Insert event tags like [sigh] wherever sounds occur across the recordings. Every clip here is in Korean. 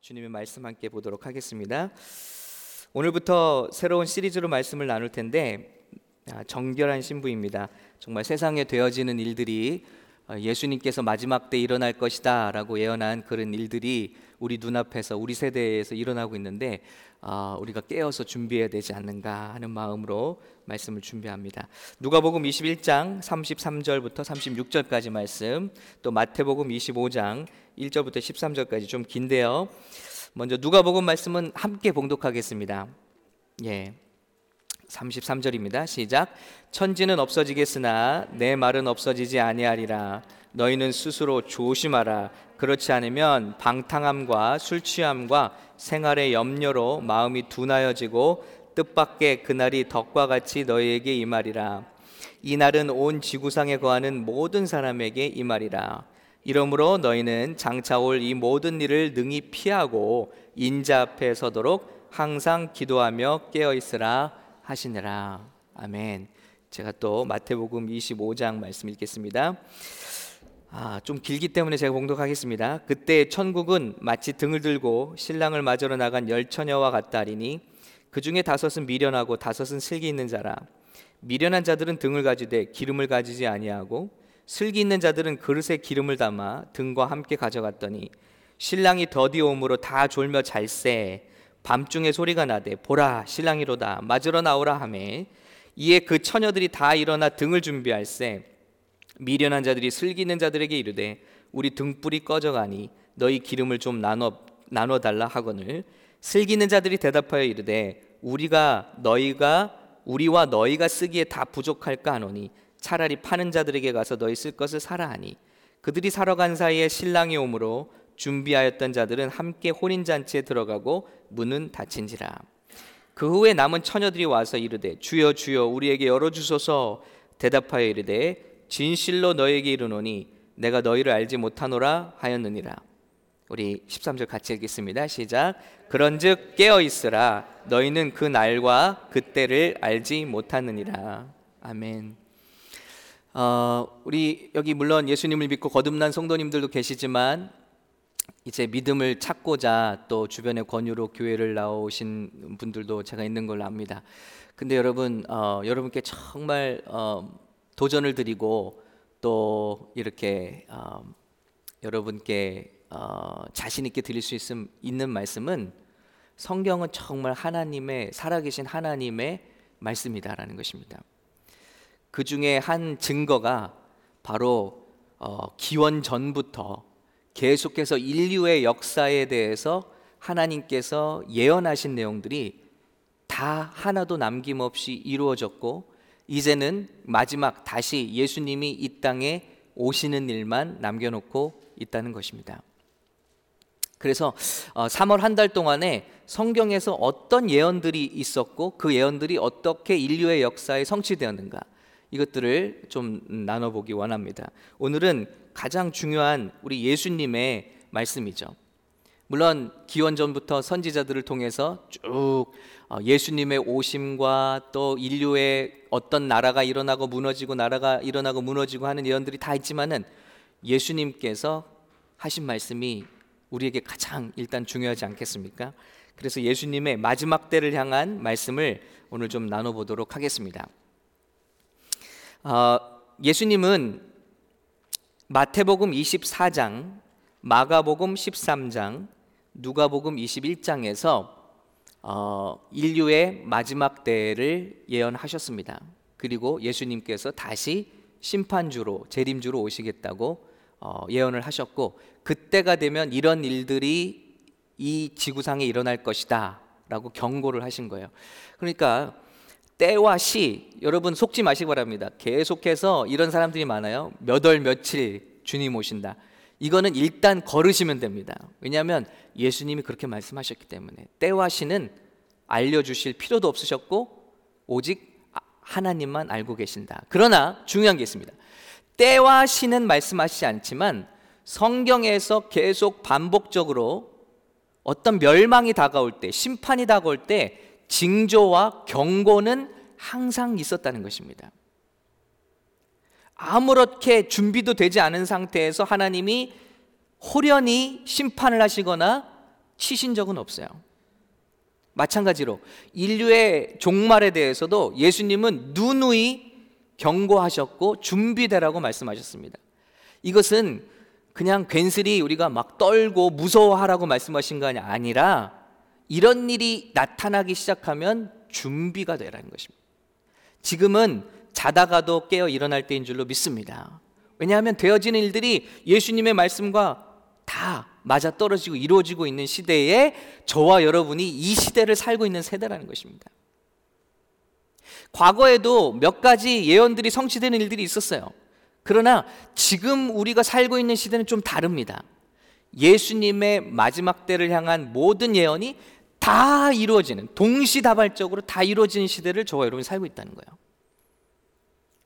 주님의 말씀 함께 보도록 하겠습니다. 오늘부터 새로운 시리즈로 말씀을 나눌 텐데 아, 정결한 신부입니다. 정말 세상에 되어지는 일들이 어, 예수님께서 마지막 때 일어날 것이다라고 예언한 그런 일들이 우리 눈앞에서 우리 세대에서 일어나고 있는데 아, 우리가 깨어서 준비해야 되지 않는가 하는 마음으로 말씀을 준비합니다. 누가복음 21장 33절부터 36절까지 말씀, 또 마태복음 25장 1절부터 13절까지 좀 긴데요. 먼저 누가복음 말씀은 함께 봉독하겠습니다. 예. 33절입니다. 시작. 천지는 없어지겠으나 내 말은 없어지지 아니하리라. 너희는 스스로 조심하라. 그렇지 않으면 방탕함과 술 취함과 생활의 염려로 마음이 둔하여지고 뜻밖의 그날이 덕과 같이 너희에게 임하리라. 이 날은 온 지구상에 거하는 모든 사람에게 임하리라. 이러므로 너희는 장차 올 이 모든 일을 능히 피하고 인자 앞에 서도록 항상 기도하며 깨어 있으라 하시느라. 아멘. 제가 또 마태복음 25장 말씀 읽겠습니다. 아, 좀 길기 때문에 제가 봉독하겠습니다. 그때 천국은 마치 등을 들고 신랑을 맞으러 나간 열 처녀와 같다리니 그 중에 다섯은 미련하고 다섯은 슬기 있는 자라. 미련한 자들은 등을 가지되 기름을 가지지 아니하고 슬기 있는 자들은 그릇에 기름을 담아 등과 함께 가져갔더니 신랑이 더디 오므로 다 졸며 잘세 밤중에 소리가 나되 보라 신랑이로다 맞으러 나오라 하매 이에 그 처녀들이 다 일어나 등을 준비할세 미련한 자들이 슬기 있는 자들에게 이르되 우리 등불이 꺼져가니 너희 기름을 좀 나눠 나눠 달라 하거늘. 슬기 있는 자들이 대답하여 이르되 우리가 너희가 우리와 너희가 쓰기에 다 부족할까 하노니 차라리 파는 자들에게 가서 너희 쓸 것을 사라 하니. 그들이 사러 간 사이에 신랑이 오므로 준비하였던 자들은 함께 혼인 잔치에 들어가고 문은 닫힌지라. 그 후에 남은 처녀들이 와서 이르되 주여 주여 우리에게 열어 주소서. 대답하여 이르되 진실로 너에게 이르노니 내가 너희를 알지 못하노라 하였느니라 우리 13절 같이 읽겠습니다. 시작. 그런즉 깨어 있으라 너희는 그 날과 그 때를 알지 못하느니라. 아멘. 어, 우리 여기 물론 예수님을 믿고 거듭난 성도님들도 계시지만 이제 믿음을 찾고자 또 주변의 권유로 교회를 나오신 분들도 제가 있는 걸로 압니다. 근데 여러분 어, 여러분께 정말 어, 도전을 드리고 또 이렇게 어, 여러분께 어, 자신 있게 드릴 수 있음, 있는 말씀은 성경은 정말 하나님의 살아계신 하나님의 말씀이다라는 것입니다. 그 중에 한 증거가 바로 어, 기원 전부터 계속해서 인류의 역사에 대해서 하나님께서 예언하신 내용들이 다 하나도 남김없이 이루어졌고 이제는 마지막 다시 예수님이 이 땅에 오시는 일만 남겨놓고 있다는 것입니다. 그래서 3월 어, 한달 동안에 성경에서 어떤 예언들이 있었고 그 예언들이 어떻게 인류의 역사에 성취되었는가 이것들을 좀 나눠보기 원합니다. 오늘은 가장 중요한 우리 예수님의 말씀이죠. 물론 기원 전부터 선지자들을 통해서 쭉 어, 예수님의 오심과 또 인류의 어떤 나라가 일어나고 무너지고 나라가 일어나고 무너지고 하는 예언들이 다 있지만은 예수님께서 하신 말씀이 우리에게 가장 일단 중요하지 않겠습니까? 그래서 예수님의 마지막 때를 향한 말씀을 오늘 좀 나눠보도록 하겠습니다. 어, 예수님은 마태복음 24장, 마가복음 13장, 누가복음 21장에서 어, 인류의 마지막 때를 예언하셨습니다. 그리고 예수님께서 다시 심판주로 재림주로 오시겠다고 어, 예언을 하셨고 그때가 되면 이런 일들이 이 지구상에 일어날 것이다라고 경고를 하신 거예요. 그러니까 때와 시 여러분 속지 마시기 바랍니다. 계속해서 이런 사람들이 많아요. 몇 월 며칠 주님 오신다. 이거는 일단 걸으시면 됩니다. 왜냐하면 예수님이 그렇게 말씀하셨기 때문에 때와 시는 알려주실 필요도 없으셨고 오직 하나님만 알고 계신다. 그러나 중요한 게 있습니다. 때와 시는 말씀하시지 않지만 성경에서 계속 반복적으로 어떤 멸망이 다가올 때, 심판이 다가올 때 징조와 경고는 항상 있었다는 것입니다. 아무렇게 준비도 되지 않은 상태에서 하나님이 호련히 심판을 하시거나 치신 적은 없어요. 마찬가지로 인류의 종말에 대해서도 예수님은 누누이 경고하셨고 준비되라고 말씀하셨습니다. 이것은 그냥 괜스레 우리가 막 떨고 무서워하라고 말씀하신 거 아니라 이런 일이 나타나기 시작하면 준비가 되라는 것입니다. 지금은 자다가도 깨어 일어날 때인 줄로 믿습니다. 왜냐하면 되어지는 일들이 예수님의 말씀과 다 맞아 떨어지고 이루어지고 있는 시대에 저와 여러분이 이 시대를 살고 있는 세대라는 것입니다. 과거에도 몇 가지 예언들이 성취되는 일들이 있었어요. 그러나 지금 우리가 살고 있는 시대는 좀 다릅니다. 예수님의 마지막 때를 향한 모든 예언이 다 이루어지는 동시다발적으로 다 이루어지는 시대를 저와 여러분이 살고 있다는 거예요.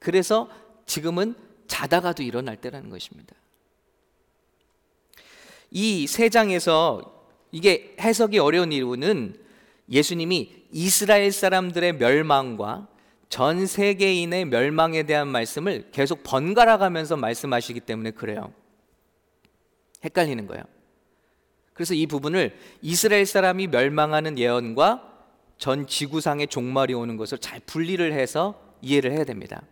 그래서 지금은 자다가도 일어날 때라는 것입니다. 이 세 장에서 이게 해석이 어려운 이유는 예수님이 이스라엘 사람들의 멸망과 전 세계인의 멸망에 대한 말씀을 계속 번갈아 가면서 말씀하시기 때문에 그래요. 헷갈리는 거예요. 그래서 이 부분을 이스라엘 사람이 멸망하는 예언과 전 지구상의 종말이 오는 것을 잘 분리를 해서 이해를 해야 됩니다.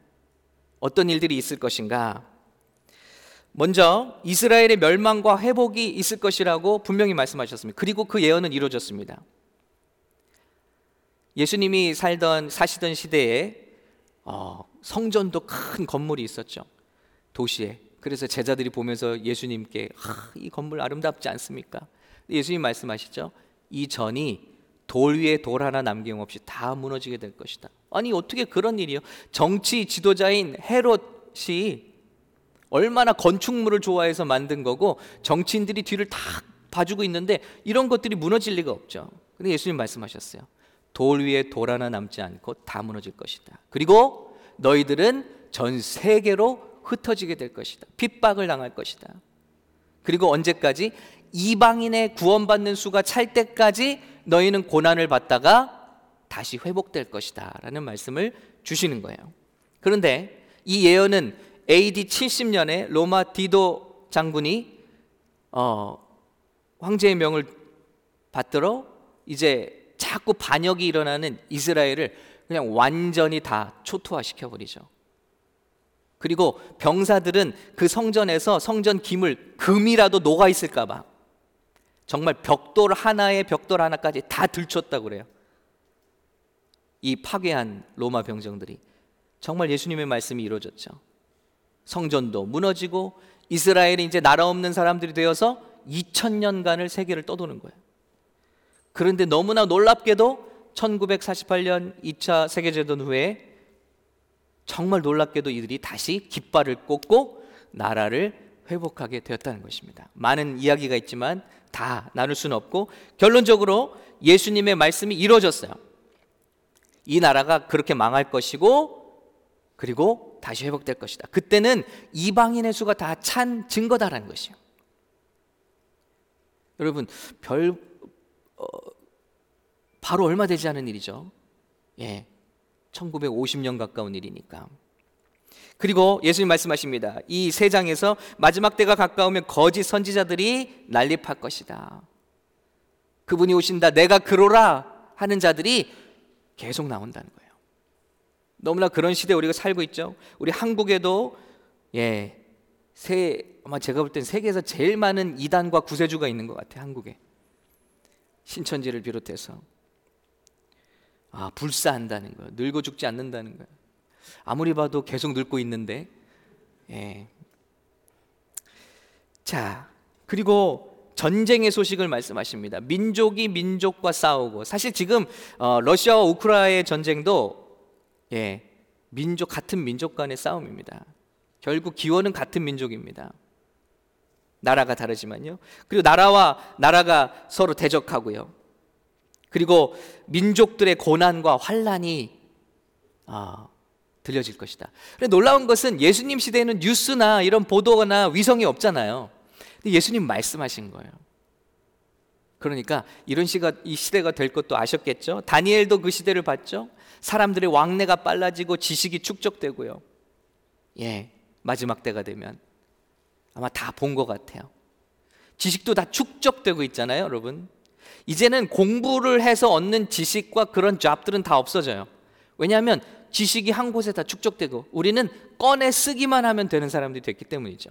어떤 일들이 있을 것인가? 먼저 이스라엘의 멸망과 회복이 있을 것이라고 분명히 말씀하셨습니다. 그리고 그 예언은 이루어졌습니다. 예수님이 살던 사시던 시대에 어, 성전도 큰 건물이 있었죠. 도시에. 그래서 제자들이 보면서 예수님께 아, 이 건물 아름답지 않습니까? 예수님 말씀하시죠. 이 전이 돌 위에 돌 하나 남김없이 다 무너지게 될 것이다. 아니 어떻게 그런 일이요? 정치 지도자인 헤롯이 얼마나 건축물을 좋아해서 만든 거고 정치인들이 뒤를 다 봐주고 있는데 이런 것들이 무너질 리가 없죠. 근데 예수님 말씀하셨어요. 돌 위에 돌 하나 남지 않고 다 무너질 것이다. 그리고 너희들은 전 세계로 흩어지게 될 것이다. 핍박을 당할 것이다. 그리고 언제까지 이방인의 구원받는 수가 찰 때까지 너희는 고난을 받다가 다시 회복될 것이다. 라는 말씀을 주시는 거예요. 그런데 이 예언은 AD 70년에 로마 디도 장군이 어, 황제의 명을 받들어 이제 자꾸 반역이 일어나는 이스라엘을 그냥 완전히 다 초토화시켜 버리죠. 그리고 병사들은 그 성전에서 성전 기물 금이라도 녹아 있을까 봐 정말 벽돌 하나에 벽돌 하나까지 다 들쳤다고 그래요. 이 파괴한 로마 병정들이 정말 예수님의 말씀이 이루어졌죠. 성전도 무너지고 이스라엘이 이제 나라 없는 사람들이 되어서 2000년간을 세계를 떠도는 거예요. 그런데 너무나 놀랍게도 1948년 2차 세계대전 후에 정말 놀랍게도 이들이 다시 깃발을 꽂고 나라를 회복하게 되었다는 것입니다. 많은 이야기가 있지만 다 나눌 수는 없고 결론적으로 예수님의 말씀이 이루어졌어요. 이 나라가 그렇게 망할 것이고 그리고 다시 회복될 것이다. 그때는 이방인의 수가 다 찬 증거다라는 것이요. 여러분 별 어, 바로 얼마 되지 않은 일이죠. 예, 1950년 가까운 일이니까. 그리고 예수님 말씀하십니다. 이 세 장에서 마지막 때가 가까우면 거짓 선지자들이 난립할 것이다. 그분이 오신다. 내가 그로라 하는 자들이 계속 나온다는 거예요. 너무나 그런 시대에 우리가 살고 있죠. 우리 한국에도 예, 세 아마 제가 볼 땐 세계에서 제일 많은 이단과 구세주가 있는 것 같아요. 한국에 신천지를 비롯해서 아 불사한다는 거예요. 늙어 죽지 않는다는 거예요. 아무리 봐도 계속 늙고 있는데 예. 자 그리고 전쟁의 소식을 말씀하십니다. 민족이 민족과 싸우고 사실 지금 어, 러시아와 우크라이나의 전쟁도 예, 민족 같은 민족 간의 싸움입니다. 결국 기원은 같은 민족입니다. 나라가 다르지만요. 그리고 나라와 나라가 서로 대적하고요. 그리고 민족들의 고난과 환란이 아, 들려질 것이다. 놀라운 것은 예수님 시대에는 뉴스나 이런 보도나 위성이 없잖아요. 근데 예수님 말씀하신 거예요. 그러니까 이런 시가 이 시대가 될 것도 아셨겠죠. 다니엘도 그 시대를 봤죠. 사람들의 왕래가 빨라지고 지식이 축적되고요. 예, 마지막 때가 되면 아마 다 본 것 같아요. 지식도 다 축적되고 있잖아요, 여러분. 이제는 공부를 해서 얻는 지식과 그런 잡들은 다 없어져요. 왜냐하면 지식이 한 곳에 다 축적되고 우리는 꺼내 쓰기만 하면 되는 사람들이 됐기 때문이죠.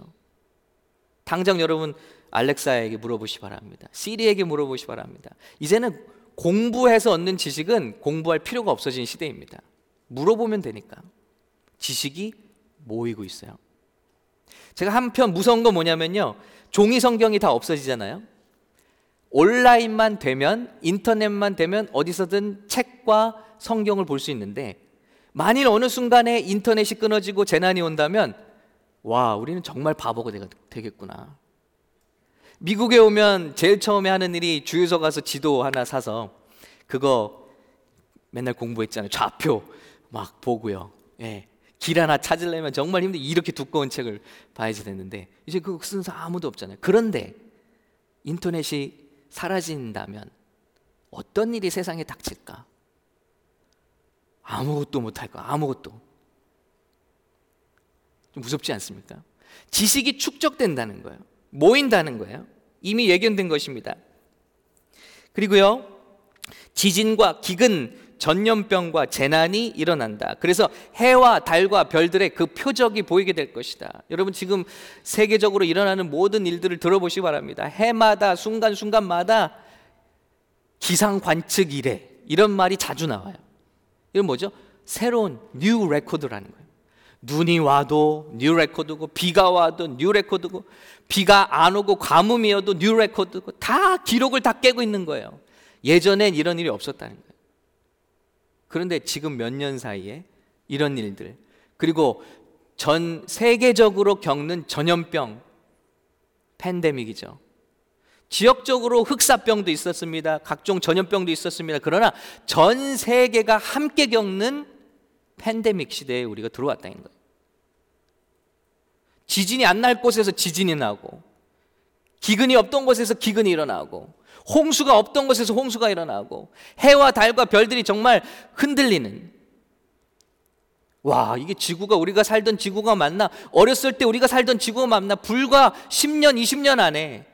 당장 여러분 알렉사에게 물어보시 바랍니다. 시리에게 물어보시 바랍니다. 이제는 공부해서 얻는 지식은 공부할 필요가 없어진 시대입니다. 물어보면 되니까. 지식이 모이고 있어요. 제가 한편 무서운 건 뭐냐면요. 종이 성경이 다 없어지잖아요. 온라인만 되면 인터넷만 되면 어디서든 책과 성경을 볼 수 있는데 만일 어느 순간에 인터넷이 끊어지고 재난이 온다면 와 우리는 정말 바보가 되겠구나. 미국에 오면 제일 처음에 하는 일이 주유소 가서 지도 하나 사서 그거 맨날 공부했잖아요. 좌표 막 보고요. 예. 길 하나 찾으려면 정말 힘들 이렇게 두꺼운 책을 봐야지 되는데 이제 그거 쓰는 사람 아무도 없잖아요. 그런데 인터넷이 사라진다면 어떤 일이 세상에 닥칠까 아무것도 못할 거 아무것도 좀 무섭지 않습니까? 지식이 축적된다는 거예요. 모인다는 거예요. 이미 예견된 것입니다. 그리고요, 지진과 기근, 전염병과 재난이 일어난다. 그래서 해와 달과 별들의 그 표적이 보이게 될 것이다. 여러분 지금 세계적으로 일어나는 모든 일들을 들어보시기 바랍니다. 해마다 순간순간마다 기상 관측 이래 이런 말이 자주 나와요. 이건 뭐죠? 새로운 new record라는 거예요. 눈이 와도 new record고 비가 와도 new record고 비가 안 오고 가뭄이어도 new record고 다 기록을 다 깨고 있는 거예요. 예전엔 이런 일이 없었다는 거예요. 그런데 지금 몇 년 사이에 이런 일들 그리고 전 세계적으로 겪는 전염병 팬데믹이죠. 지역적으로 흑사병도 있었습니다. 각종 전염병도 있었습니다. 그러나 전 세계가 함께 겪는 팬데믹 시대에 우리가 들어왔다는 거예요. 지진이 안 날 곳에서 지진이 나고, 기근이 없던 곳에서 기근이 일어나고, 홍수가 없던 곳에서 홍수가 일어나고, 해와 달과 별들이 정말 흔들리는. 와, 이게 지구가 우리가 살던 지구가 맞나? 어렸을 때 우리가 살던 지구가 맞나? 불과 10년, 20년 안에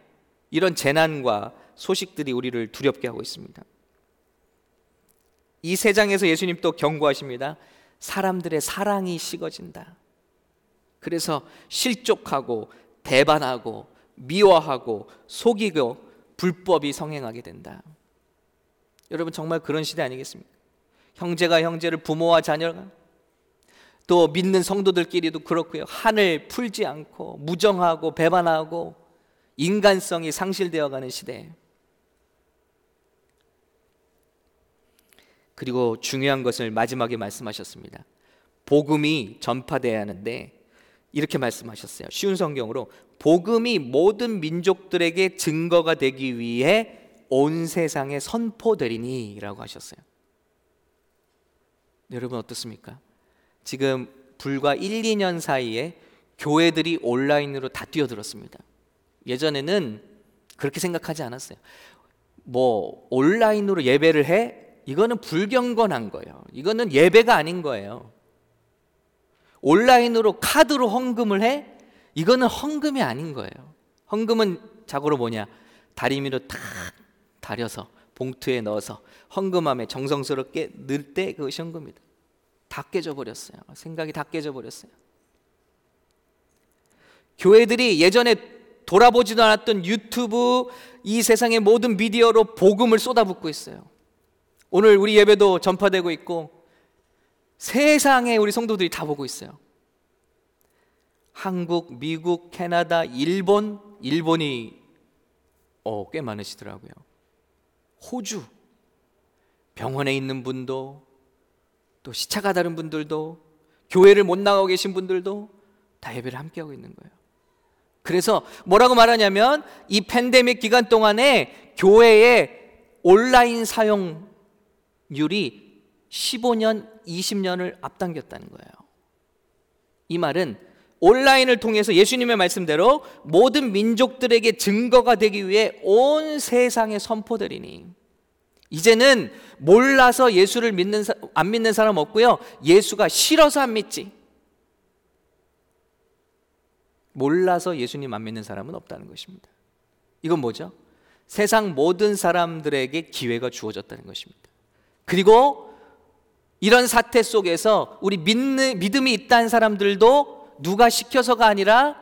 이런 재난과 소식들이 우리를 두렵게 하고 있습니다. 이 세 장에서 예수님 또 경고하십니다. 사람들의 사랑이 식어진다. 그래서 실족하고 배반하고 미워하고 속이고 불법이 성행하게 된다. 여러분 정말 그런 시대 아니겠습니까? 형제가 형제를 부모와 자녀가 또 믿는 성도들끼리도 그렇고요. 한을 풀지 않고 무정하고 배반하고 인간성이 상실되어 가는 시대. 그리고 중요한 것을 마지막에 말씀하셨습니다. 복음이 전파돼야 하는데 이렇게 말씀하셨어요. 쉬운 성경으로 복음이 모든 민족들에게 증거가 되기 위해 온 세상에 선포되리니라고 하셨어요. 여러분 어떻습니까? 지금 불과 1, 2년 사이에 교회들이 온라인으로 다 뛰어들었습니다. 예전에는 그렇게 생각하지 않았어요. 뭐 온라인으로 예배를 해? 이거는 불경건한 거예요. 이거는 예배가 아닌 거예요. 온라인으로 카드로 헌금을 해? 이거는 헌금이 아닌 거예요. 헌금은 자고로 뭐냐? 다리미로 탁 다려서 봉투에 넣어서 헌금함에 정성스럽게 넣을 때 그것이 헌금이다. 다 깨져 버렸어요. 생각이 다 깨져 버렸어요. 교회들이 예전에 돌아보지도 않았던 유튜브 이 세상의 모든 미디어로 복음을 쏟아붓고 있어요. 오늘 우리 예배도 전파되고 있고 세상에 우리 성도들이 다 보고 있어요. 한국, 미국, 캐나다, 일본, 일본이 어, 꽤 많으시더라고요. 호주, 병원에 있는 분도 또 시차가 다른 분들도 교회를 못 나가고 계신 분들도 다 예배를 함께하고 있는 거예요. 그래서 뭐라고 말하냐면 이 팬데믹 기간 동안에 교회의 온라인 사용률이 15년, 20년을 앞당겼다는 거예요. 이 말은 온라인을 통해서 예수님의 말씀대로 모든 민족들에게 증거가 되기 위해 온 세상에 선포되리니 이제는 몰라서 예수를 믿는 안 믿는 사람 없고요. 예수가 싫어서 안 믿지. 몰라서 예수님 안 믿는 사람은 없다는 것입니다. 이건 뭐죠? 세상 모든 사람들에게 기회가 주어졌다는 것입니다. 그리고 이런 사태 속에서 우리 믿는, 믿음이 있다는 사람들도 누가 시켜서가 아니라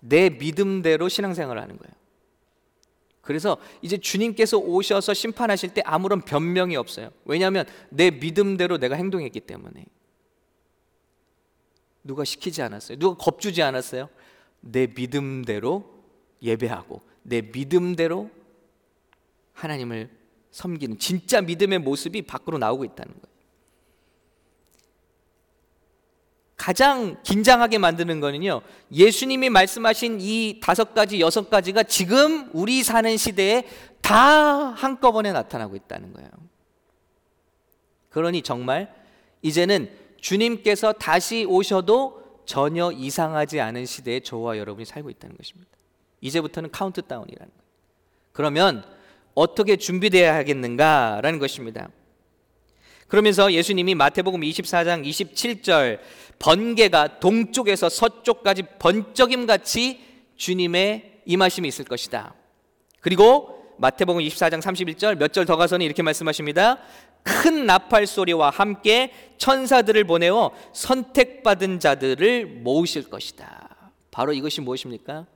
내 믿음대로 신앙생활을 하는 거예요. 그래서 이제 주님께서 오셔서 심판하실 때 아무런 변명이 없어요. 왜냐하면 내 믿음대로 내가 행동했기 때문에. 누가 시키지 않았어요. 누가 겁주지 않았어요. 내 믿음대로 예배하고 내 믿음대로 하나님을 섬기는 진짜 믿음의 모습이 밖으로 나오고 있다는 거예요. 가장 긴장하게 만드는 거는요. 예수님이 말씀하신 이 다섯 가지, 여섯 가지가 지금 우리 사는 시대에 다 한꺼번에 나타나고 있다는 거예요. 그러니 정말 이제는 주님께서 다시 오셔도 전혀 이상하지 않은 시대에 저와 여러분이 살고 있다는 것입니다. 이제부터는 카운트다운이라는 거예요. 그러면 어떻게 준비되어야 하겠는가라는 것입니다. 그러면서 예수님이 마태복음 24장 27절 번개가 동쪽에서 서쪽까지 번쩍임 같이 주님의 임하심이 있을 것이다. 그리고 마태복음 24장 31절 몇 절 더 가서는 이렇게 말씀하십니다. 큰 나팔 소리와 함께 천사들을 보내어 선택받은 자들을 모으실 것이다. 바로 이것이 무엇입니까?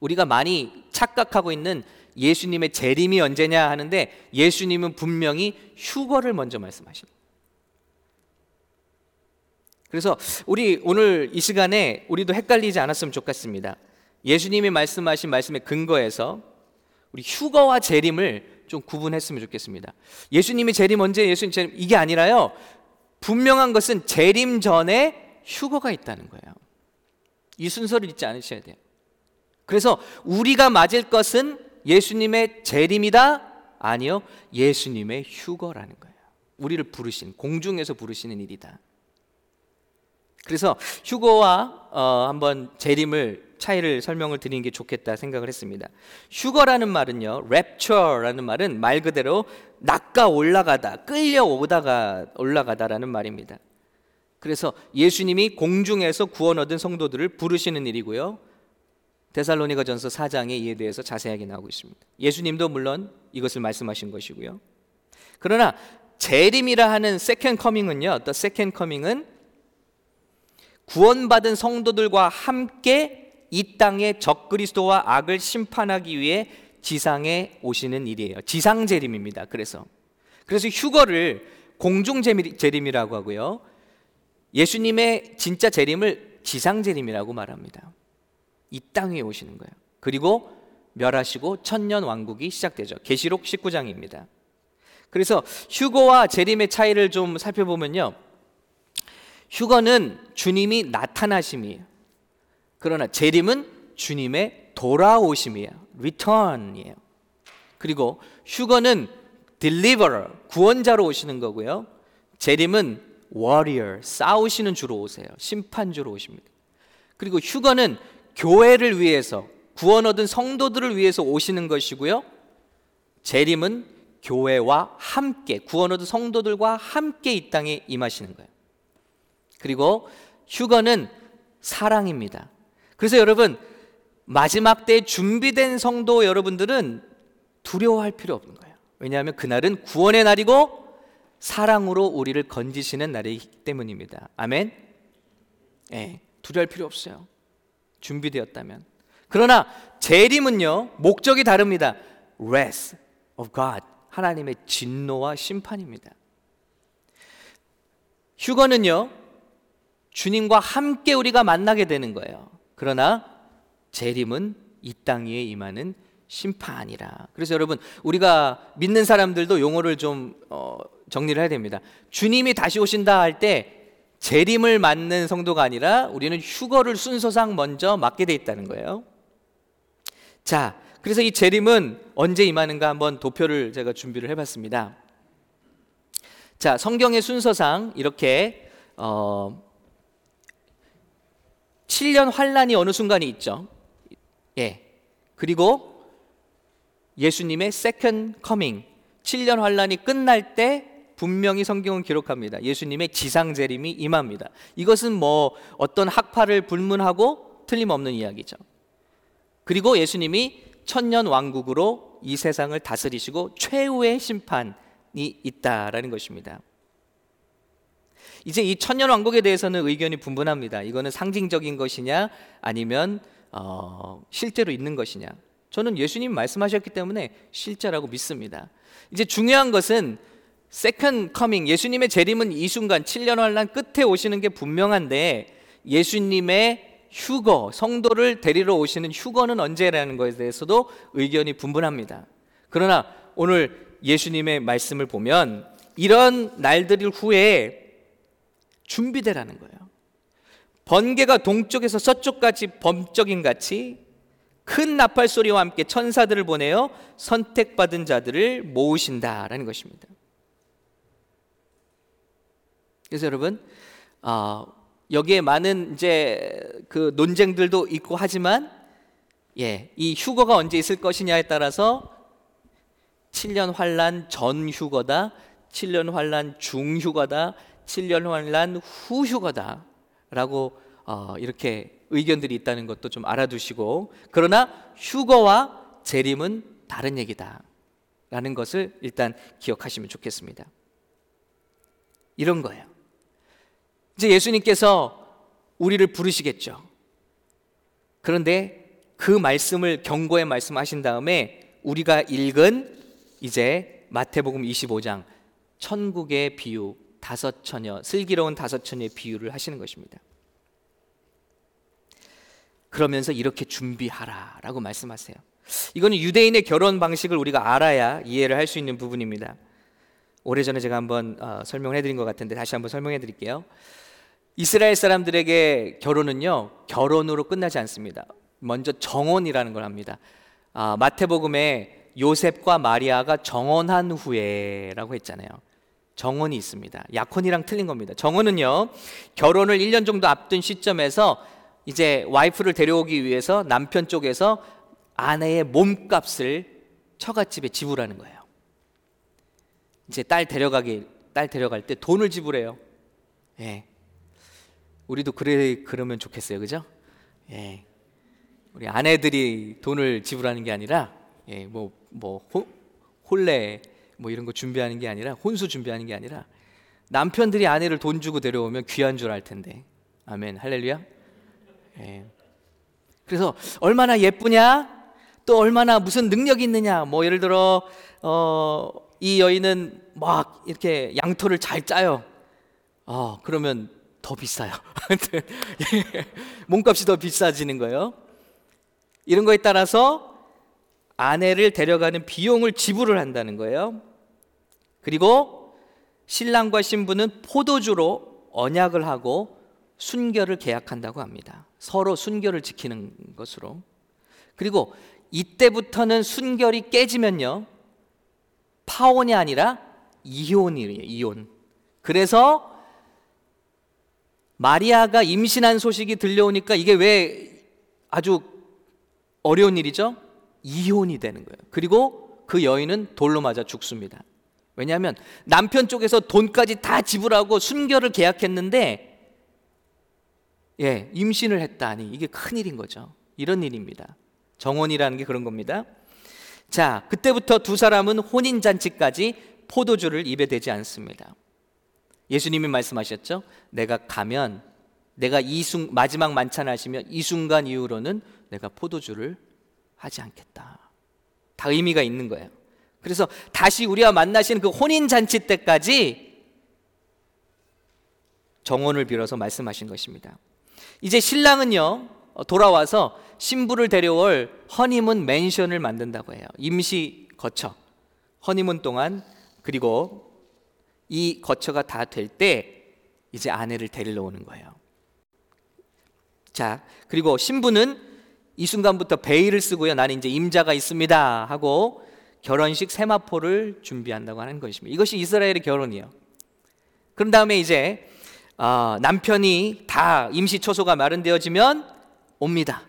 우리가 많이 착각하고 있는 예수님의 재림이 언제냐 하는데 예수님은 분명히 휴거를 먼저 말씀하십니다. 그래서 우리 오늘 이 시간에 우리도 헷갈리지 않았으면 좋겠습니다. 예수님이 말씀하신 말씀의 근거에서 우리 휴거와 재림을 좀 구분했으면 좋겠습니다. 예수님이 재림 언제 예수님 재림 이게 아니라요. 분명한 것은 재림 전에 휴거가 있다는 거예요. 이 순서를 잊지 않으셔야 돼요. 그래서 우리가 맞을 것은 예수님의 재림이다? 아니요. 예수님의 휴거라는 거예요. 우리를 부르신 공중에서 부르시는 일이다. 그래서 휴거와 어, 한번 재림을 차이를 설명을 드리는 게 좋겠다 생각을 했습니다. 휴거라는 말은요, rapture라는 말은 말 그대로 낚아 올라가다, 끌려오다가 올라가다라는 말입니다. 그래서 예수님이 공중에서 구원 얻은 성도들을 부르시는 일이고요. 데살로니가 전서 4장에 이에 대해서 자세하게 나오고 있습니다. 예수님도 물론 이것을 말씀하신 것이고요. 그러나 재림이라 하는 Second Coming은요. 또 Second Coming은 구원받은 성도들과 함께 이 땅의 적그리스도와 악을 심판하기 위해 지상에 오시는 일이에요. 지상 재림입니다. 그래서 그래서 휴거를 공중 재림이라고 하고요. 예수님의 진짜 재림을 지상 재림이라고 말합니다. 이 땅에 오시는 거예요. 그리고 멸하시고 천년 왕국이 시작되죠. 계시록 19장입니다. 그래서 휴거와 재림의 차이를 좀 살펴보면요. 휴거는 주님이 나타나심이에요. 그러나 재림은 주님의 돌아오심이에요. return이에요. 그리고 휴거는 deliverer, 구원자로 오시는 거고요. 재림은 warrior, 싸우시는 주로 오세요. 심판주로 오십니다. 그리고 휴거는 교회를 위해서 구원 얻은 성도들을 위해서 오시는 것이고요. 재림은 교회와 함께 구원 얻은 성도들과 함께 이 땅에 임하시는 거예요. 그리고 휴거는 사랑입니다. 그래서 여러분 마지막 때 준비된 성도 여러분들은 두려워할 필요 없는 거예요. 왜냐하면 그날은 구원의 날이고 사랑으로 우리를 건지시는 날이기 때문입니다. 아멘. 예, 두려워할 필요 없어요. 준비되었다면. 그러나 재림은요 목적이 다릅니다. wrath of God 하나님의 진노와 심판입니다. 휴거는요 주님과 함께 우리가 만나게 되는 거예요. 그러나 재림은 이 땅 위에 임하는 심판이라. 그래서 여러분 우리가 믿는 사람들도 용어를 좀 어, 정리를 해야 됩니다. 주님이 다시 오신다 할 때 재림을 맞는 성도가 아니라 우리는 휴거를 순서상 먼저 맞게 돼 있다는 거예요. 자, 그래서 이 재림은 언제 임하는가 한번 도표를 제가 준비를 해봤습니다. 자, 성경의 순서상 이렇게 어, 7년 환란이 어느 순간이 있죠. 예. 그리고 예수님의 second coming 7년 환란이 끝날 때 분명히 성경은 기록합니다. 예수님의 지상 재림이 임합니다. 이것은 뭐 어떤 학파를 불문하고 틀림없는 이야기죠. 그리고 예수님이 천년 왕국으로 이 세상을 다스리시고 최후의 심판이 있다라는 것입니다. 이제 이 천년 왕국에 대해서는 의견이 분분합니다. 이거는 상징적인 것이냐 아니면 어, 실제로 있는 것이냐. 저는 예수님 말씀하셨기 때문에 실제라고 믿습니다. 이제 중요한 것은 Second Coming 예수님의 재림은 이 순간 7년 환란 끝에 오시는 게 분명한데 예수님의 휴거 성도를 데리러 오시는 휴거는 언제라는 것에 대해서도 의견이 분분합니다. 그러나 오늘 예수님의 말씀을 보면 이런 날들 후에 준비되라는 거예요. 번개가 동쪽에서 서쪽까지 범적인 같이 큰 나팔 소리와 함께 천사들을 보내어 선택받은 자들을 모으신다라는 것입니다. 그래서 여러분, 어, 여기에 많은 이제 그 논쟁들도 있고 하지만, 예, 이 휴거가 언제 있을 것이냐에 따라서 7년 환란 전 휴거다, 7년 환란 중 휴거다, 7년 환란 후 휴거다라고 어, 이렇게 의견들이 있다는 것도 좀 알아두시고 그러나 휴거와 재림은 다른 얘기다라는 것을 일단 기억하시면 좋겠습니다. 이런 거예요. 이제 예수님께서 우리를 부르시겠죠. 그런데 그 말씀을 경고의 말씀하신 다음에 우리가 읽은 이제 마태복음 25장 천국의 비유 다섯 처녀 슬기로운 다섯 처녀의 비유를 하시는 것입니다. 그러면서 이렇게 준비하라라고 말씀하세요. 이거는 유대인의 결혼 방식을 우리가 알아야 이해를 할 수 있는 부분입니다. 오래전에 제가 한번 어, 설명을 해드린 것 같은데 다시 한번 설명해 드릴게요. 이스라엘 사람들에게 결혼은요 결혼으로 끝나지 않습니다. 먼저 정혼이라는 걸 합니다. 아, 마태복음에 요셉과 마리아가 정혼한 후에라고 했잖아요. 정혼이 있습니다. 약혼이랑 틀린 겁니다. 정혼은요 결혼을 1년 정도 앞둔 시점에서 이제 와이프를 데려오기 위해서 남편 쪽에서 아내의 몸값을 처갓집에 지불하는 거예요. 이제 딸 데려가기 딸 데려갈 때 돈을 지불해요. 예. 우리도 그래 그러면 좋겠어요, 그죠? 예. 우리 아내들이 돈을 지불하는 게 아니라 예, 뭐, 뭐 홀레 뭐 이런 거 준비하는 게 아니라 혼수 준비하는 게 아니라 남편들이 아내를 돈 주고 데려오면 귀한 줄 알 텐데. 아멘. 할렐루야. 예. 그래서 얼마나 예쁘냐? 또 얼마나 무슨 능력이 있느냐? 뭐 예를 들어 어, 이 여인은 막 이렇게 양털을 잘 짜요. 어, 그러면 더 비싸요. [laughs] 몸값이 더 비싸지는 거예요. 이런 거에 따라서 아내를 데려가는 비용을 지불을 한다는 거예요. 그리고 신랑과 신부는 포도주로 언약을 하고 순결을 계약한다고 합니다. 서로 순결을 지키는 것으로. 그리고 이때부터는 순결이 깨지면요. 파혼이 아니라 이혼이에요. 이혼. 그래서 마리아가 임신한 소식이 들려오니까 이게 왜 아주 어려운 일이죠? 이혼이 되는 거예요. 그리고 그 여인은 돌로 맞아 죽습니다. 왜냐하면 남편 쪽에서 돈까지 다 지불하고 순결을 계약했는데 예, 임신을 했다니 이게 큰 일인 거죠. 이런 일입니다. 정혼이라는 게 그런 겁니다. 자, 그때부터 두 사람은 혼인 잔치까지 포도주를 입에 대지 않습니다. 예수님이 말씀하셨죠. 내가 가면 내가 이 순, 마지막 만찬 하시면 이 순간 이후로는 내가 포도주를 하지 않겠다. 다 의미가 있는 거예요. 그래서 다시 우리가 만나시는 그 혼인 잔치 때까지 정원을 빌어서 말씀하신 것입니다. 이제 신랑은요 돌아와서 신부를 데려올 허니문 맨션을 만든다고 해요. 임시 거처. 허니문 동안 그리고 이 거처가 다 될 때 이제 아내를 데리러 오는 거예요. 자, 그리고 신부는 이 순간부터 베일을 쓰고요. 나는 이제 임자가 있습니다. 하고 결혼식 세마포를 준비한다고 하는 것입니다. 이것이 이스라엘의 결혼이에요. 그런 다음에 이제 어, 남편이 다 임시 처소가 마련되어지면 옵니다.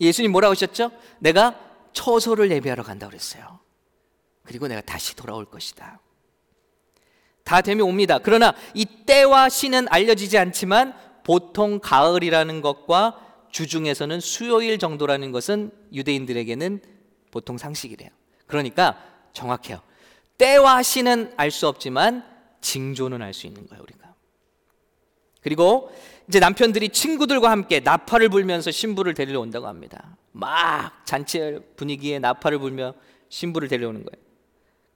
예수님 뭐라고 하셨죠? 내가 처소를 예비하러 간다 그랬어요. 그리고 내가 다시 돌아올 것이다. 다 되면 옵니다. 그러나 이 때와 시는 알려지지 않지만 보통 가을이라는 것과 주중에서는 수요일 정도라는 것은 유대인들에게는 보통 상식이래요. 그러니까 정확해요. 때와 시는 알 수 없지만 징조는 알 수 있는 거예요, 우리가. 그리고 이제 남편들이 친구들과 함께 나팔을 불면서 신부를 데리러 온다고 합니다. 막 잔치 분위기에 나팔을 불며 신부를 데려오는 거예요.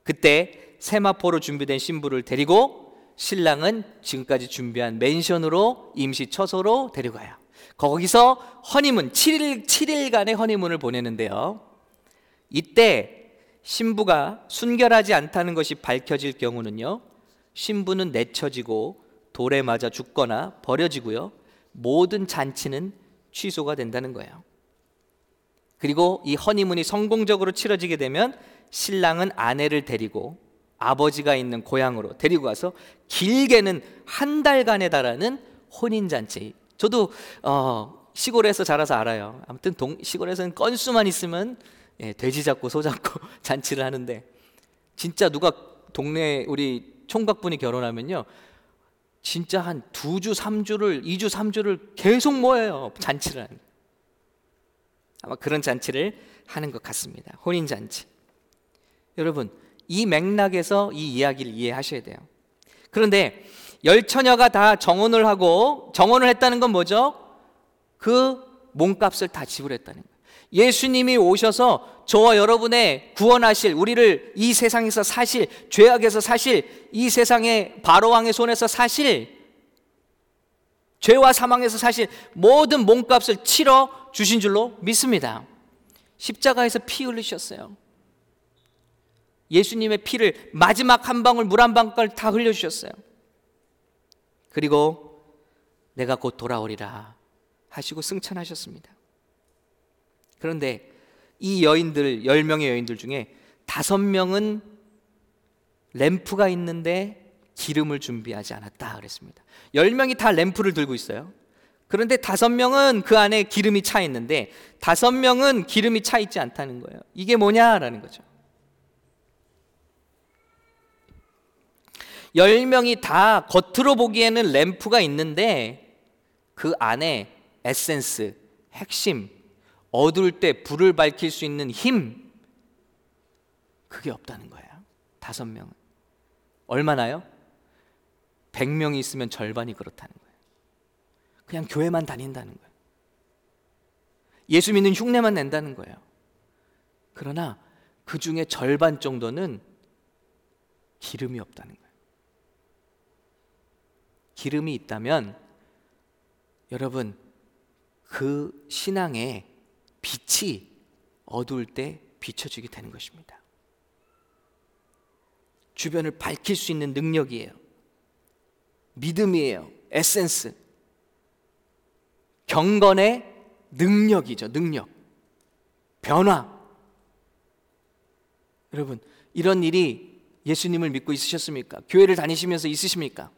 그때 세마포로 준비된 신부를 데리고 신랑은 지금까지 준비한 맨션으로 임시 처소로 데려가요. 거기서 허니문 7일 7일간의 허니문을 보내는데요. 이때 신부가 순결하지 않다는 것이 밝혀질 경우는요. 신부는 내쳐지고 돌에 맞아 죽거나 버려지고요. 모든 잔치는 취소가 된다는 거예요. 그리고 이 허니문이 성공적으로 치러지게 되면 신랑은 아내를 데리고 아버지가 있는 고향으로 데리고 가서 길게는 한 달간에 달하는 혼인 잔치. 저도 어, 시골에서 자라서 알아요. 아무튼 동, 시골에서는 건수만 있으면 예, 돼지 잡고 소 잡고 [laughs] 잔치를 하는데 진짜 누가 동네 우리 총각분이 결혼하면요. 진짜 한 두 주, 삼 주를, 이 주, 삼 주를 계속 모여요. 잔치를 하는. 아마 그런 잔치를 하는 것 같습니다. 혼인 잔치. 여러분, 이 맥락에서 이 이야기를 이해하셔야 돼요. 그런데 열 처녀가 다 정혼을 하고 정혼을 했다는 건 뭐죠? 그 몸값을 다 지불했다는 거예요. 예수님이 오셔서 저와 여러분의 구원하실 우리를 이 세상에서 사실 죄악에서 사실 이 세상의 바로 왕의 손에서 사실 죄와 사망에서 사실 모든 몸값을 치러 주신 줄로 믿습니다. 십자가에서 피 흘리셨어요. 예수님의 피를 마지막 한 방울 물 한 방울 다 흘려 주셨어요. 그리고 내가 곧 돌아오리라 하시고 승천하셨습니다. 그런데 이 여인들 10명의 여인들 중에 다섯 명은 램프가 있는데 기름을 준비하지 않았다 그랬습니다. 10명이 다 램프를 들고 있어요. 그런데 다섯 명은 그 안에 기름이 차 있는데 다섯 명은 기름이 차 있지 않다는 거예요. 이게 뭐냐라는 거죠. 10명이 다 겉으로 보기에는 램프가 있는데 그 안에 에센스, 핵심, 어두울 때 불을 밝힐 수 있는 힘 그게 없다는 거예요. 다섯 명은 얼마나요? 100명이 있으면 절반이 그렇다는 거예요. 그냥 교회만 다닌다는 거예요. 예수 믿는 흉내만 낸다는 거예요. 그러나 그 중에 절반 정도는 기름이 없다는 거예요. 기름이 있다면 여러분 그 신앙에 빛이 어두울 때 비춰지게 되는 것입니다. 주변을 밝힐 수 있는 능력이에요. 믿음이에요. 에센스. 경건의 능력이죠. 능력. 변화. 여러분, 이런 일이 예수님을 믿고 있으셨습니까? 교회를 다니시면서 있으십니까?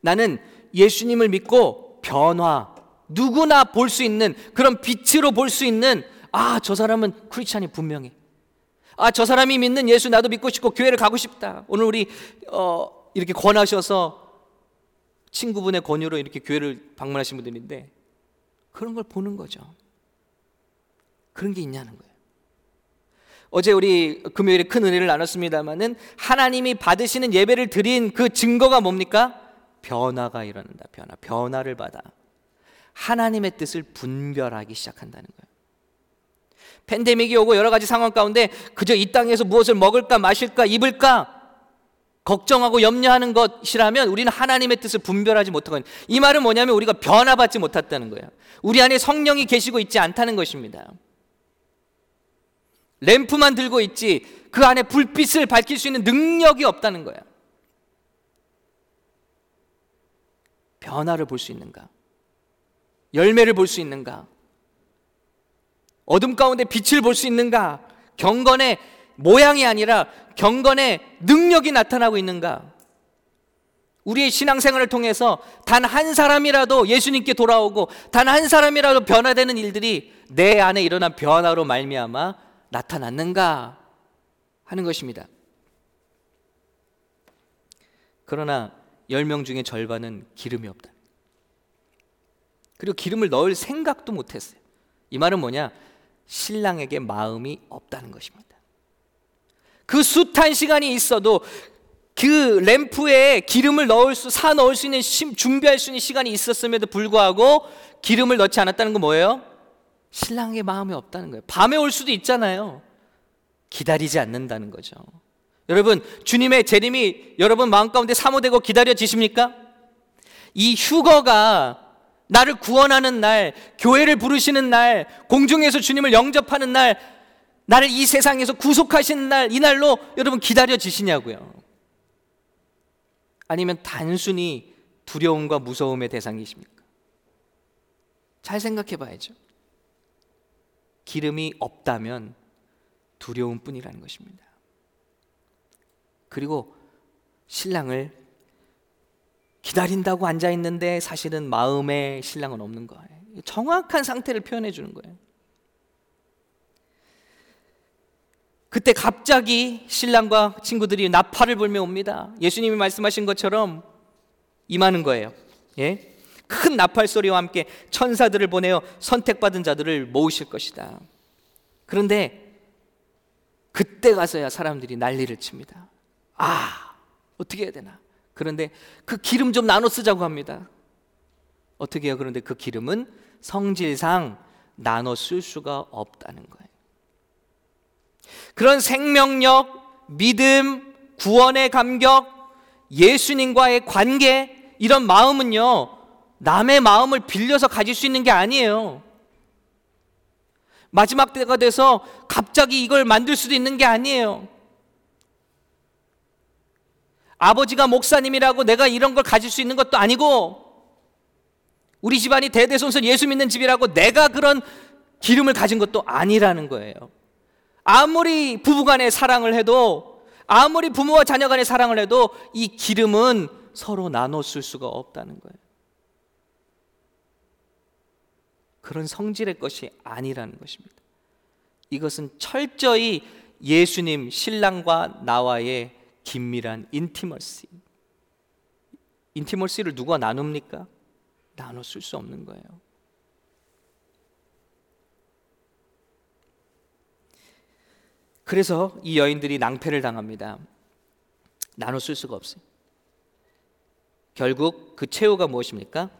나는 예수님을 믿고 변화, 누구나 볼 수 있는 그런 빛으로 볼 수 있는 아, 저 사람은 크리스찬이 분명해. 아, 저 사람이 믿는 예수 나도 믿고 싶고 교회를 가고 싶다. 오늘 우리 어, 이렇게 권하셔서 친구분의 권유로 이렇게 교회를 방문하신 분들인데 그런 걸 보는 거죠. 그런 게 있냐는 거예요. 어제 우리 금요일에 큰 은혜를 나눴습니다만은 하나님이 받으시는 예배를 드린 그 증거가 뭡니까? 변화가 일어난다. 변화. 변화를 받아. 하나님의 뜻을 분별하기 시작한다는 거예요. 팬데믹이 오고 여러 가지 상황 가운데 그저 이 땅에서 무엇을 먹을까 마실까 입을까 걱정하고 염려하는 것이라면 우리는 하나님의 뜻을 분별하지 못하고 이 말은 뭐냐면 우리가 변화받지 못했다는 거예요. 우리 안에 성령이 계시고 있지 않다는 것입니다. 램프만 들고 있지 그 안에 불빛을 밝힐 수 있는 능력이 없다는 거예요. 변화를 볼 수 있는가? 열매를 볼 수 있는가? 어둠 가운데 빛을 볼 수 있는가? 경건의 모양이 아니라 경건의 능력이 나타나고 있는가? 우리의 신앙생활을 통해서 단 한 사람이라도 예수님께 돌아오고 단 한 사람이라도 변화되는 일들이 내 안에 일어난 변화로 말미암아 나타났는가 하는 것입니다. 그러나 10명 중에 절반은 기름이 없다. 그리고 기름을 넣을 생각도 못 했어요. 이 말은 뭐냐? 신랑에게 마음이 없다는 것입니다. 그 숱한 시간이 있어도 그 램프에 기름을 넣을 수, 사 넣을 수 있는, 준비할 수 있는 시간이 있었음에도 불구하고 기름을 넣지 않았다는 건 뭐예요? 신랑의 마음이 없다는 거예요. 밤에 올 수도 있잖아요. 기다리지 않는다는 거죠. 여러분, 주님의 재림이 여러분 마음 가운데 사모되고 기다려지십니까? 이 휴거가 나를 구원하는 날, 교회를 부르시는 날, 공중에서 주님을 영접하는 날, 나를 이 세상에서 구속하시는 날, 이 날로 여러분 기다려지시냐고요. 아니면 단순히 두려움과 무서움의 대상이십니까? 잘 생각해 봐야죠. 기름이 없다면 두려움 뿐이라는 것입니다. 그리고 신랑을 기다린다고 앉아 있는데 사실은 마음에 신랑은 없는 거예요. 정확한 상태를 표현해 주는 거예요. 그때 갑자기 신랑과 친구들이 나팔을 불며 옵니다. 예수님이 말씀하신 것처럼 임하는 거예요. 예? 큰 나팔 소리와 함께 천사들을 보내어 선택받은 자들을 모으실 것이다. 그런데 그때 가서야 사람들이 난리를 칩니다. 아, 어떻게 해야 되나? 그런데 그 기름 좀 나눠 쓰자고 합니다. 어떻게 해요? 그런데 그 기름은 성질상 나눠 쓸 수가 없다는 거예요. 그런 생명력, 믿음, 구원의 감격, 예수님과의 관계, 이런 마음은요, 남의 마음을 빌려서 가질 수 있는 게 아니에요. 마지막 때가 돼서 갑자기 이걸 만들 수도 있는 게 아니에요. 아버지가 목사님이라고 내가 이런 걸 가질 수 있는 것도 아니고, 우리 집안이 대대손손 예수 믿는 집이라고 내가 그런 기름을 가진 것도 아니라는 거예요. 아무리 부부간의 사랑을 해도 아무리 부모와 자녀 간의 사랑을 해도 이 기름은 서로 나눠 쓸 수가 없다는 거예요. 그런 성질의 것이 아니라는 것입니다. 이것은 철저히 예수님 신랑과 나와의 긴밀한 인티머시. 인티머시를 누가 나눕니까? 쓸수 없는 거예요. 그래서 이 여인들이 낭패를 당합니다. 쓸 수가 없어요. 결국 그 최후가 무엇입니까?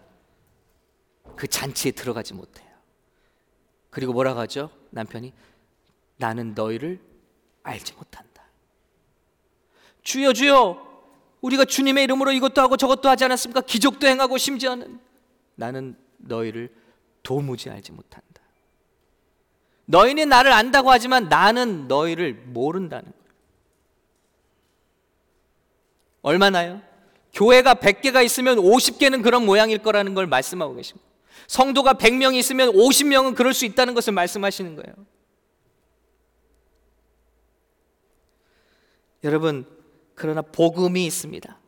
그 잔치에 들어가지 못해요. 그리고 뭐라고 하죠? 남편이 나는 너희를 알지 못한다. 주여 주여 우리가 주님의 이름으로 이것도 하고 저것도 하지 않았습니까? 기적도 행하고 심지어는 나는 너희를 도무지 알지 못한다. 너희는 나를 안다고 하지만 나는 너희를 모른다는 거예요. 얼마나요? 교회가 100개가 있으면 50개는 그런 모양일 거라는 걸 말씀하고 계십니다. 성도가 100명이 있으면 50명은 그럴 수 있다는 것을 말씀하시는 거예요. 여러분, 그러나 복음이 있습니다.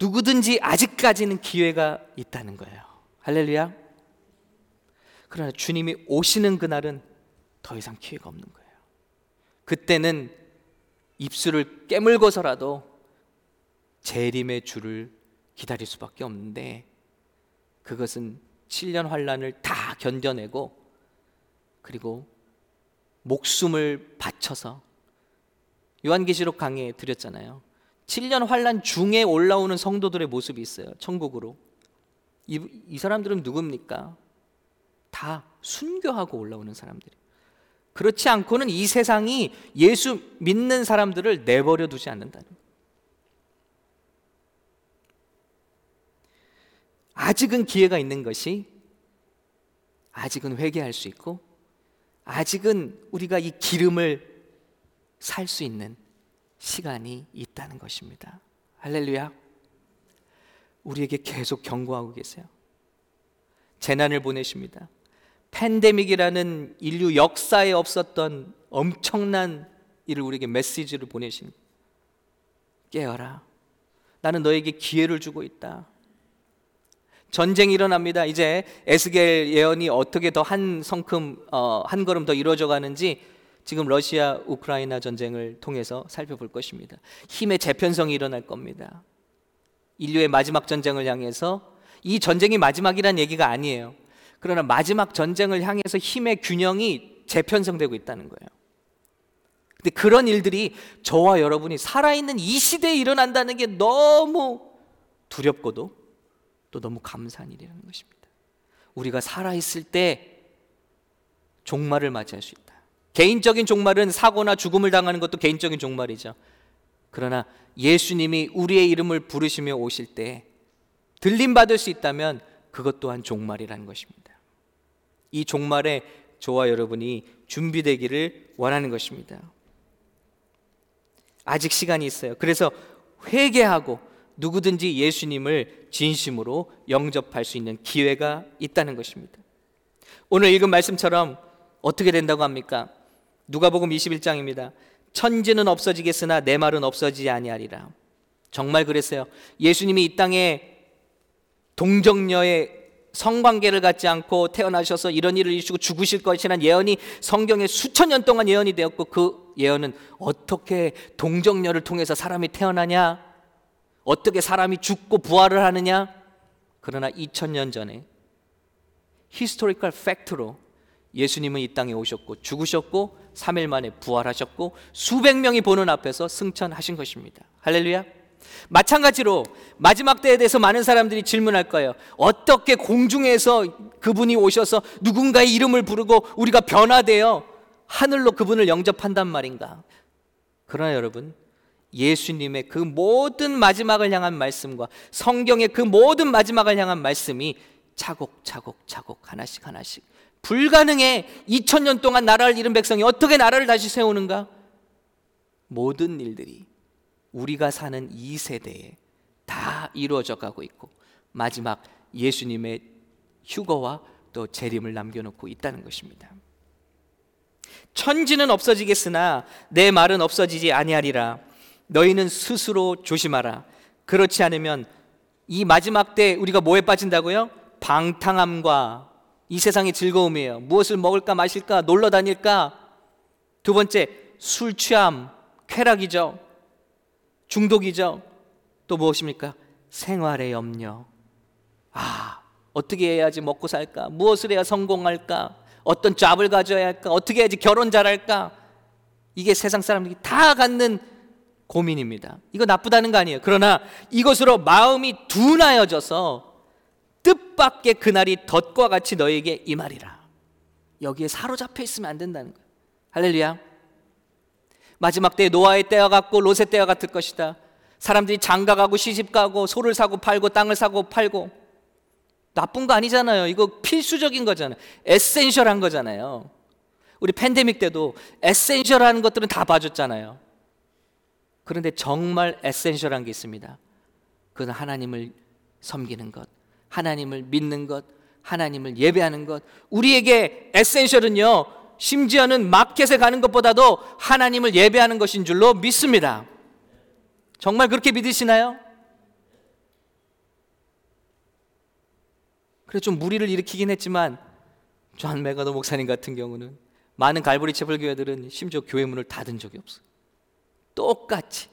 누구든지 아직까지는 기회가 있다는 거예요. 할렐루야. 그러나 주님이 오시는 그날은 더 이상 기회가 없는 거예요. 그때는 입술을 깨물고서라도 재림의 주를 기다릴 수밖에 없는데 그것은 7년 환란을 다 견뎌내고 그리고 목숨을 바쳐서 요한계시록 강의에 드렸잖아요. 7년 환란 중에 올라오는 성도들의 모습이 있어요. 천국으로. 이, 이 사람들은 누굽니까? 다 순교하고 올라오는 사람들이. 그렇지 않고는 이 세상이 예수 믿는 사람들을 내버려 두지 않는다는. 아직은 기회가 있는 것이 아직은 회개할 수 있고 아직은 우리가 이 기름을 살 수 있는 시간이 있다는 것입니다. 할렐루야. 우리에게 계속 경고하고 계세요. 재난을 보내십니다. 팬데믹이라는 인류 역사에 없었던 엄청난 일을 우리에게 메시지를 보내신 깨어라. 나는 너에게 기회를 주고 있다. 전쟁이 일어납니다. 이제 에스겔 예언이 어떻게 더 한 성큼 어, 한 걸음 더 이루어져 가는지 지금 러시아 우크라이나 전쟁을 통해서 살펴볼 것입니다. 힘의 재편성이 일어날 겁니다. 인류의 마지막 전쟁을 향해서 이 전쟁이 마지막이란 얘기가 아니에요. 그러나 마지막 전쟁을 향해서 힘의 균형이 재편성되고 있다는 거예요. 근데 그런 일들이 저와 여러분이 살아있는 이 시대에 일어난다는 게 너무 두렵고도 또 너무 감사한 일이라는 것입니다. 우리가 살아있을 때 종말을 맞이할 수 있다. 개인적인 종말은 사고나 죽음을 당하는 것도 개인적인 종말이죠. 그러나 예수님이 우리의 이름을 부르시며 오실 때 들림 받을 수 있다면 그것 또한 종말이라는 것입니다. 이 종말에 저와 여러분이 준비되기를 원하는 것입니다. 아직 시간이 있어요. 그래서 회개하고 누구든지 예수님을 진심으로 영접할 수 있는 기회가 있다는 것입니다. 오늘 읽은 말씀처럼 어떻게 된다고 합니까? 누가복음 21장입니다. 천지는 없어지겠으나 내 말은 없어지지 아니하리라. 정말 그랬어요. 예수님이 이 땅에 동정녀의 성관계를 갖지 않고 태어나셔서 이런 일을 이루시고 죽으실 것이라는 예언이 성경에 수천 년 동안 예언이 되었고 그 예언은 어떻게 동정녀를 통해서 사람이 태어나냐? 어떻게 사람이 죽고 부활을 하느냐? 그러나 2000년 전에 historical fact로 예수님은 이 땅에 오셨고 죽으셨고 3일 만에 부활하셨고 수백 명이 보는 앞에서 승천하신 것입니다. 할렐루야. 마찬가지로 마지막 때에 대해서 많은 사람들이 질문할 거예요. 어떻게 공중에서 그분이 오셔서 누군가의 이름을 부르고 우리가 변화되어 하늘로 그분을 영접한단 말인가? 그러나 여러분, 예수님의 그 모든 마지막을 향한 말씀과 성경의 그 모든 마지막을 향한 말씀이 차곡차곡 차곡 하나씩 하나씩 불가능해 2000년 동안 나라를 잃은 백성이 어떻게 나라를 다시 세우는가? 모든 일들이 우리가 사는 이 세대에 다 이루어져 가고 있고 마지막 예수님의 휴거와 또 재림을 남겨놓고 있다는 것입니다. 천지는 없어지겠으나 내 말은 없어지지 아니하리라. 너희는 스스로 조심하라. 그렇지 않으면 이 마지막 때 우리가 뭐에 빠진다고요? 방탕함과 이 세상의 즐거움이에요. 무엇을 먹을까 마실까 놀러 다닐까? 두 번째 술 취함, 쾌락이죠. 중독이죠. 또 무엇입니까? 생활의 염려. 아, 어떻게 해야지 먹고 살까? 무엇을 해야 성공할까? 어떤 잡을 가져야 할까? 어떻게 해야지 결혼 잘할까? 이게 세상 사람들이 다 갖는 고민입니다. 이거 나쁘다는 거 아니에요. 그러나 이것으로 마음이 둔하여져서 뜻밖의 그날이 덫과 같이 너에게 임하리라. 여기에 사로잡혀 있으면 안 된다는 거예요. 할렐루야. 마지막 때에 노아의 때와 같고 롯의 때와 같을 것이다. 사람들이 장가 가고 시집 가고 소를 사고 팔고 땅을 사고 팔고 나쁜 거 아니잖아요. 이거 필수적인 거잖아요. 에센셜한 거잖아요. 우리 팬데믹 때도 에센셜한 것들은 다 봐줬잖아요. 그런데 정말 에센셜한 게 있습니다. 그건 하나님을 섬기는 것, 하나님을 믿는 것, 하나님을 예배하는 것. 우리에게 에센셜은요, 심지어는 마켓에 가는 것보다도 하나님을 예배하는 것인 줄로 믿습니다. 정말 그렇게 믿으시나요? 그래 좀 물의를 일으키긴 했지만 존 맥아더 목사님 같은 경우는 많은 갈보리 채플 교회들은 심지어 교회 문을 닫은 적이 없어요. 똑같이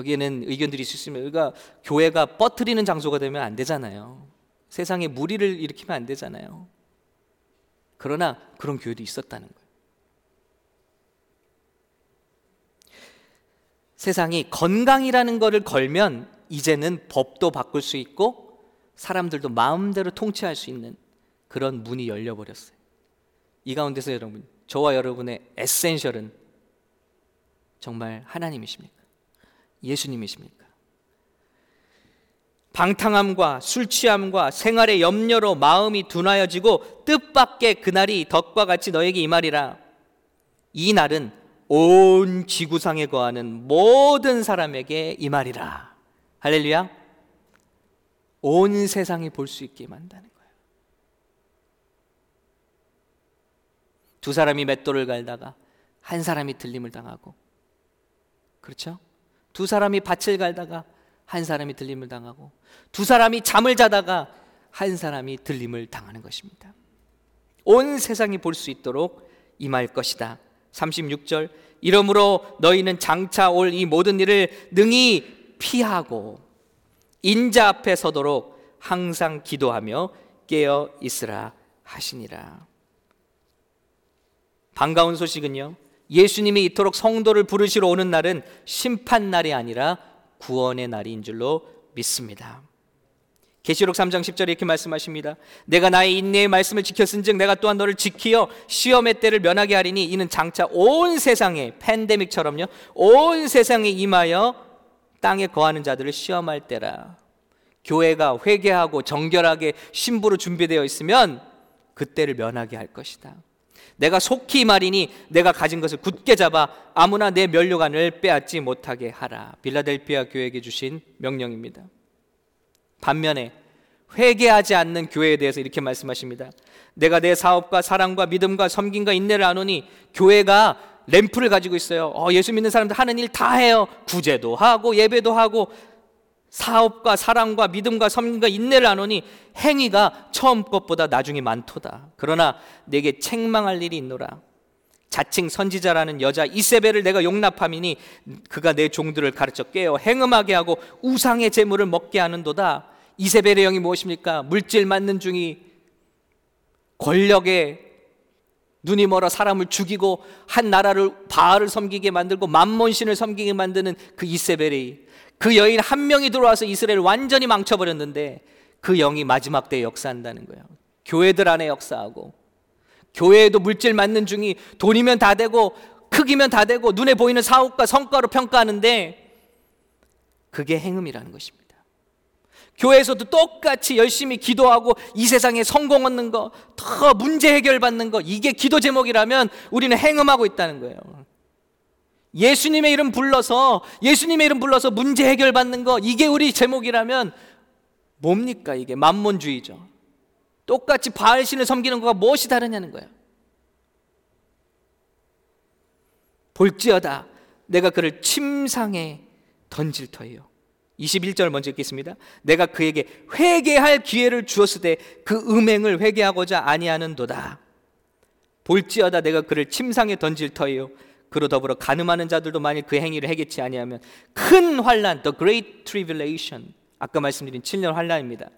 여기에는 의견들이 있으면 우리가 교회가 퍼뜨리는 장소가 되면 안 되잖아요. 세상에 물의를 일으키면 안 되잖아요. 그러나 그런 교회도 있었다는 거예요. 세상이 건강이라는 것을 걸면 이제는 법도 바꿀 수 있고 사람들도 마음대로 통치할 수 있는 그런 문이 열려버렸어요. 이 가운데서 여러분, 저와 여러분의 에센셜은 정말 하나님이십니까? 예수님이십니까? 방탕함과 술 취함과 생활의 염려로 마음이 둔하여지고 뜻밖의 그날이 덕과 같이 너에게 임하리라. 이 날은 온 지구상에 거하는 모든 사람에게 임하리라. 할렐루야. 온 세상이 볼 수 있게 만다는 거예요. 두 사람이 맷돌을 갈다가 한 사람이 들림을 당하고 그렇죠? 두 사람이 밭을 갈다가 한 사람이 들림을 당하고 두 사람이 잠을 자다가 한 사람이 들림을 당하는 것입니다. 온 세상이 볼 수 있도록 임할 것이다. 36절 이러므로 너희는 장차 올 이 모든 일을 능히 피하고 인자 앞에 서도록 항상 기도하며 깨어 있으라 하시니라. 반가운 소식은요. 예수님이 이토록 성도를 부르시러 오는 날은 심판 날이 아니라 구원의 날인 줄로 믿습니다. 계시록 3장 10절에 이렇게 말씀하십니다. 내가 나의 인내의 말씀을 지켰은즉 내가 또한 너를 지키어 시험의 때를 면하게 하리니 이는 장차 온 세상에 팬데믹처럼요. 온 세상에 임하여 땅에 거하는 자들을 시험할 때라. 교회가 회개하고 정결하게 신부로 준비되어 있으면 그때를 면하게 할 것이다. 내가 속히 말이니 내가 가진 것을 굳게 잡아 아무나 내 면류관을 빼앗지 못하게 하라. 빌라델피아 교회에게 주신 명령입니다. 반면에 회개하지 않는 교회에 대해서 이렇게 말씀하십니다. 내가 내 사업과 사랑과 믿음과 섬김과 인내를 아노니 교회가 램프를 가지고 있어요. 어, 예수 믿는 사람들 하는 일 다 해요. 구제도 하고 예배도 하고 사업과 사랑과 믿음과 섬김과 인내를 아노니 행위가 처음 것보다 나중에 많도다. 그러나 내게 책망할 일이 있노라. 자칭 선지자라는 여자 이세벨을 내가 용납함이니 그가 내 종들을 가르쳐 깨어 행음하게 하고 우상의 재물을 먹게 하는도다. 이세벨의 영이 무엇입니까? 물질 맞는 중이 권력에 눈이 멀어 사람을 죽이고 한 나라를 바알을 섬기게 만들고 만몬신을 섬기게 만드는 그 이세벨이 그 여인 한 명이 들어와서 이스라엘을 완전히 망쳐버렸는데 그 영이 마지막 때에 역사한다는 거예요. 교회들 안에 역사하고 교회에도 물질 맞는 중이 돈이면 다 되고 크기면 다 되고 눈에 보이는 사업과 성과로 평가하는데 그게 행음이라는 것입니다. 교회에서도 똑같이 열심히 기도하고 이 세상에 성공 얻는 거, 더 문제 해결 받는 거, 이게 기도 제목이라면 우리는 행음하고 있다는 거예요. 예수님의 이름 불러서, 예수님의 이름 불러서 문제 해결 받는 거, 이게 우리 제목이라면 뭡니까 이게? 만몬주의죠. 똑같이 바알 신을 섬기는 거가 무엇이 다르냐는 거예요. 볼지어다 내가 그를 침상에 던질 터예요. 21절 먼저 읽겠습니다. 내가 그에게 회개할 기회를 주었을 때그 음행을 회개하고자 아니하는도다. 볼지어다 내가 그를 침상에 던질 터이요. 그로 더불어 가늠하는 자들도 만일 그 행위를 해겠지 아니하면 큰 환란, the great tribulation. 아까 말씀드린 7년 환란입니다.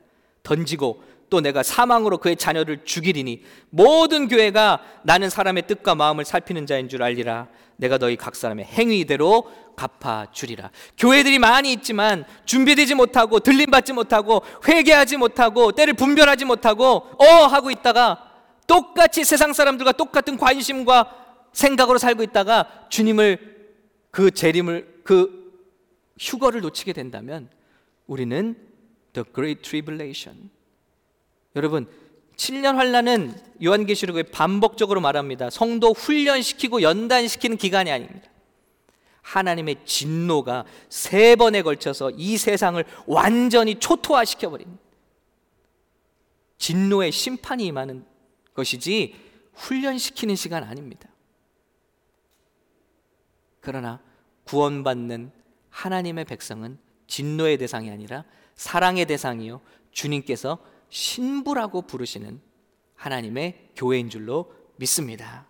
던지고 또 내가 사망으로 그의 자녀를 죽이리니 모든 교회가 나는 사람의 뜻과 마음을 살피는 자인 줄 알리라. 내가 너희 각 사람의 행위대로 갚아 주리라. 교회들이 많이 있지만 준비되지 못하고 들림 받지 못하고 회개하지 못하고 때를 분별하지 못하고 어 하고 있다가 똑같이 세상 사람들과 똑같은 관심과 생각으로 살고 있다가 주님을 그 재림을 그 휴거를 놓치게 된다면 우리는 the great tribulation 여러분 7년 환란은 요한계시록에 반복적으로 말합니다. 성도 훈련시키고 연단시키는 기간이 아닙니다. 하나님의 진노가 세 번에 걸쳐서 이 세상을 완전히 초토화시켜 버린 진노의 심판이 임하는 것이지 훈련시키는 시간 아닙니다. 그러나 구원받는 하나님의 백성은 진노의 대상이 아니라 사랑의 대상이요 주님께서 신부라고 부르시는 하나님의 교회인 줄로 믿습니다.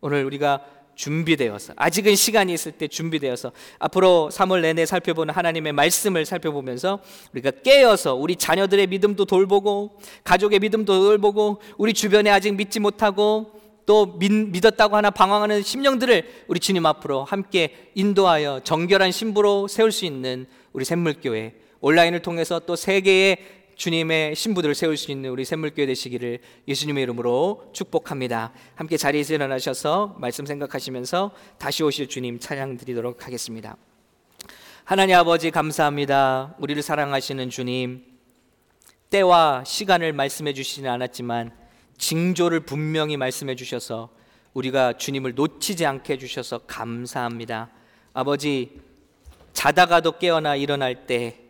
오늘 우리가 준비되어서 아직은 시간이 있을 때 준비되어서 앞으로 3월 내내 살펴보는 하나님의 말씀을 살펴보면서 우리가 깨어서 우리 자녀들의 믿음도 돌보고 가족의 믿음도 돌보고 우리 주변에 아직 믿지 못하고 또 믿, 었다고 하나 방황하는 심령들을 우리 주님 앞으로 함께 인도하여 정결한 신부로 세울 수 있는 우리 샘물교회 온라인을 통해서 또 세계의 주님의 신부들을 세울 수 있는 우리 샘물교회 되시기를 예수님의 이름으로 축복합니다. 함께 자리에서 일어나셔서 말씀 생각하시면서 다시 오실 주님 찬양 드리도록 하겠습니다. 하나님 아버지 감사합니다. 우리를 사랑하시는 주님 때와 시간을 말씀해 주시지는 않았지만 징조를 분명히 말씀해 주셔서 우리가 주님을 놓치지 않게 해 주셔서 감사합니다. 아버지 자다가도 깨어나 일어날 때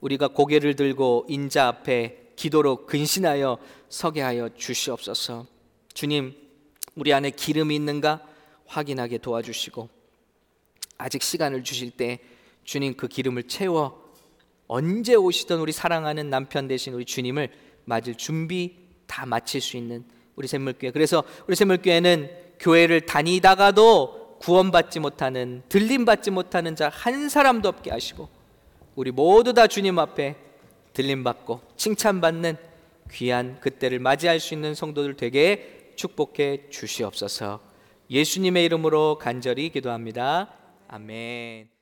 우리가 고개를 들고 인자 앞에 기도로 근신하여 서게 하여 주시옵소서. 주님, 우리 안에 기름이 있는가 확인하게 도와주시고 아직 시간을 주실 때 주님 그 기름을 채워 언제 오시던 우리 사랑하는 남편 대신 우리 주님을 맞을 준비 다 마칠 수 있는 우리 샘물교회. 그래서 우리 샘물교회는 교회를 다니다가도 구원받지 못하는 들림받지 못하는 자 한 사람도 없게 하시고 우리 모두 다 주님 앞에 들림 받고 칭찬 받는 귀한 그때를 맞이할 수 있는 성도들 되게 축복해 주시옵소서. 예수님의 이름으로 간절히 기도합니다. 아멘.